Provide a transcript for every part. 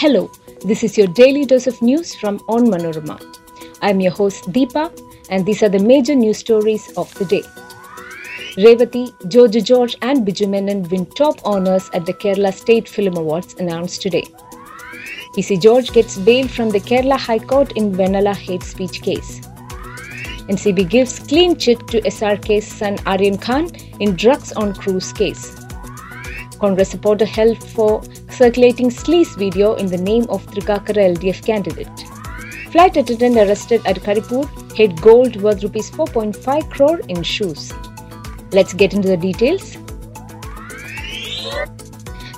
Hello, this is your daily dose of news from Onmanorama. I'm your host Deepa, and these are the major news stories of the day. Revathi, Joju George, and Biju Menon win top honours at the Kerala State Film Awards announced today. PC George gets bail from the Kerala High Court in Vennala hate speech case. NCB gives clean chit to SRK's son Aryan Khan in drugs on cruise case. Congress supporter held for circulating sleaze video in the name of Trikakara LDF candidate. Flight attendant arrested at Karipur hid gold worth rupees 4.5 crore in shoes. Let's get into the details.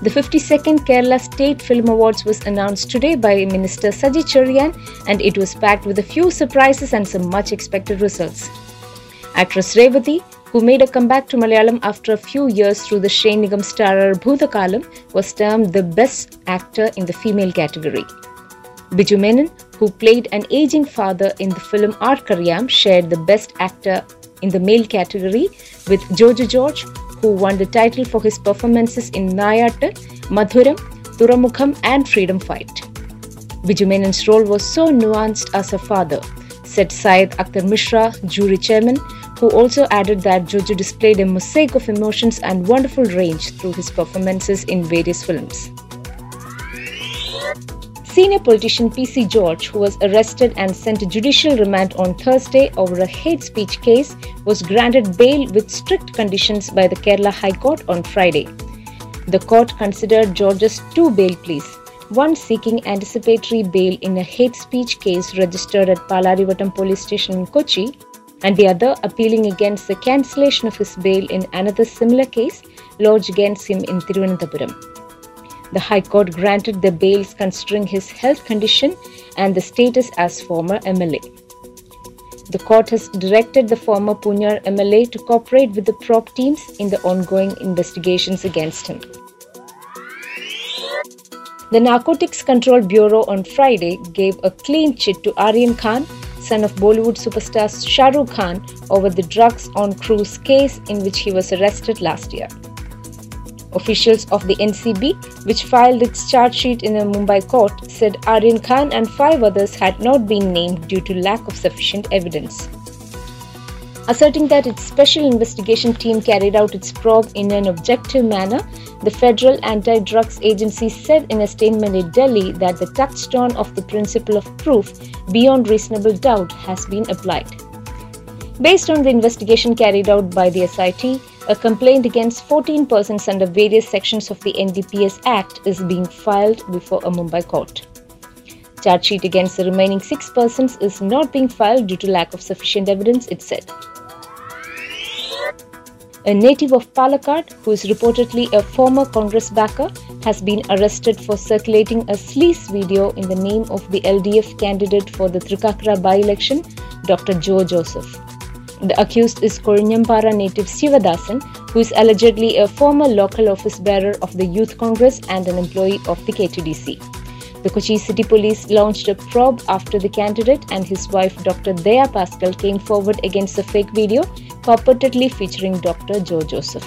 The 52nd Kerala State Film Awards was announced today by Minister Saji Cheriyan and it was packed with a few surprises and some much expected results. Actress Revathi, who made a comeback to Malayalam after a few years through the Shane Nigam starrer Bhoothakaalam, was termed the best actor in the female category. Biju Menon, who played an aging father in the film Aarkariyam, shared the best actor in the male category with Joju George, who won the title for his performances in Nayattu, Madhuram, Thuramukham, and Freedom Fight. Biju Menon's role was so nuanced as a father, said Syed Akhtar Mirza, jury chairman, who also added that Joju displayed a mosaic of emotions and wonderful range through his performances in various films. Senior politician PC George, who was arrested and sent to judicial remand on Thursday over a hate speech case, was granted bail with strict conditions by the Kerala High Court on Friday. The court considered George's two bail pleas, one seeking anticipatory bail in a hate speech case registered at Palarivattam police station in Kochi, and the other appealing against the cancellation of his bail in another similar case lodged against him in Thiruvananthapuram. The High Court granted the bails considering his health condition and the status as former MLA. The court has directed the former Poonjar MLA to cooperate with the prop teams in the ongoing investigations against him. The Narcotics Control Bureau on Friday gave a clean chit to Aryan Khan, son of Bollywood superstar Shah Rukh Khan, over the drugs on cruise case in which he was arrested last year. Officials of the NCB, which filed its charge sheet in a Mumbai court, said Aryan Khan and five others had not been named due to lack of sufficient evidence. Asserting that its special investigation team carried out its probe in an objective manner, the Federal Anti Drugs Agency said in a statement in Delhi that the touchstone of the principle of proof beyond reasonable doubt has been applied. Based on the investigation carried out by the SIT, a complaint against 14 persons under various sections of the NDPS Act is being filed before a Mumbai court. Charge sheet against the remaining six persons is not being filed due to lack of sufficient evidence, it said. A native of Palakkad, who is reportedly a former Congress backer, has been arrested for circulating a sleaze video in the name of the LDF candidate for the Trikakara by election, Dr. Joe Joseph. The accused is Kozhinjampara native Sivadasan, who is allegedly a former local office bearer of the Youth Congress and an employee of the KTDC. The Kochi City Police launched a probe after the candidate and his wife, Dr. Daya Pascal, came forward against the fake video purportedly featuring Dr. Joe Joseph.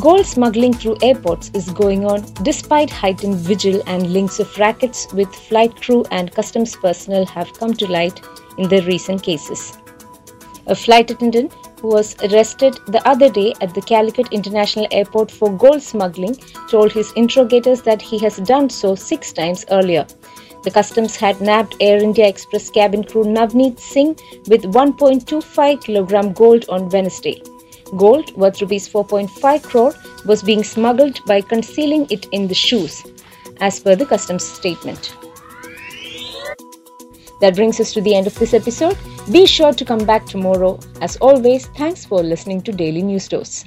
Gold smuggling through airports is going on despite heightened vigil and links of rackets with flight crew and customs personnel have come to light in the recent cases. A flight attendant who was arrested the other day at the Calicut International Airport for gold smuggling told his interrogators that he has done so six times earlier. The customs had nabbed Air India Express cabin crew Navneet Singh with 1.25 kg gold on Wednesday. Gold, worth rupees 4.5 crore, was being smuggled by concealing it in the shoes, as per the customs statement. That brings us to the end of this episode. Be sure to come back tomorrow. As always, thanks for listening to Daily News Dose.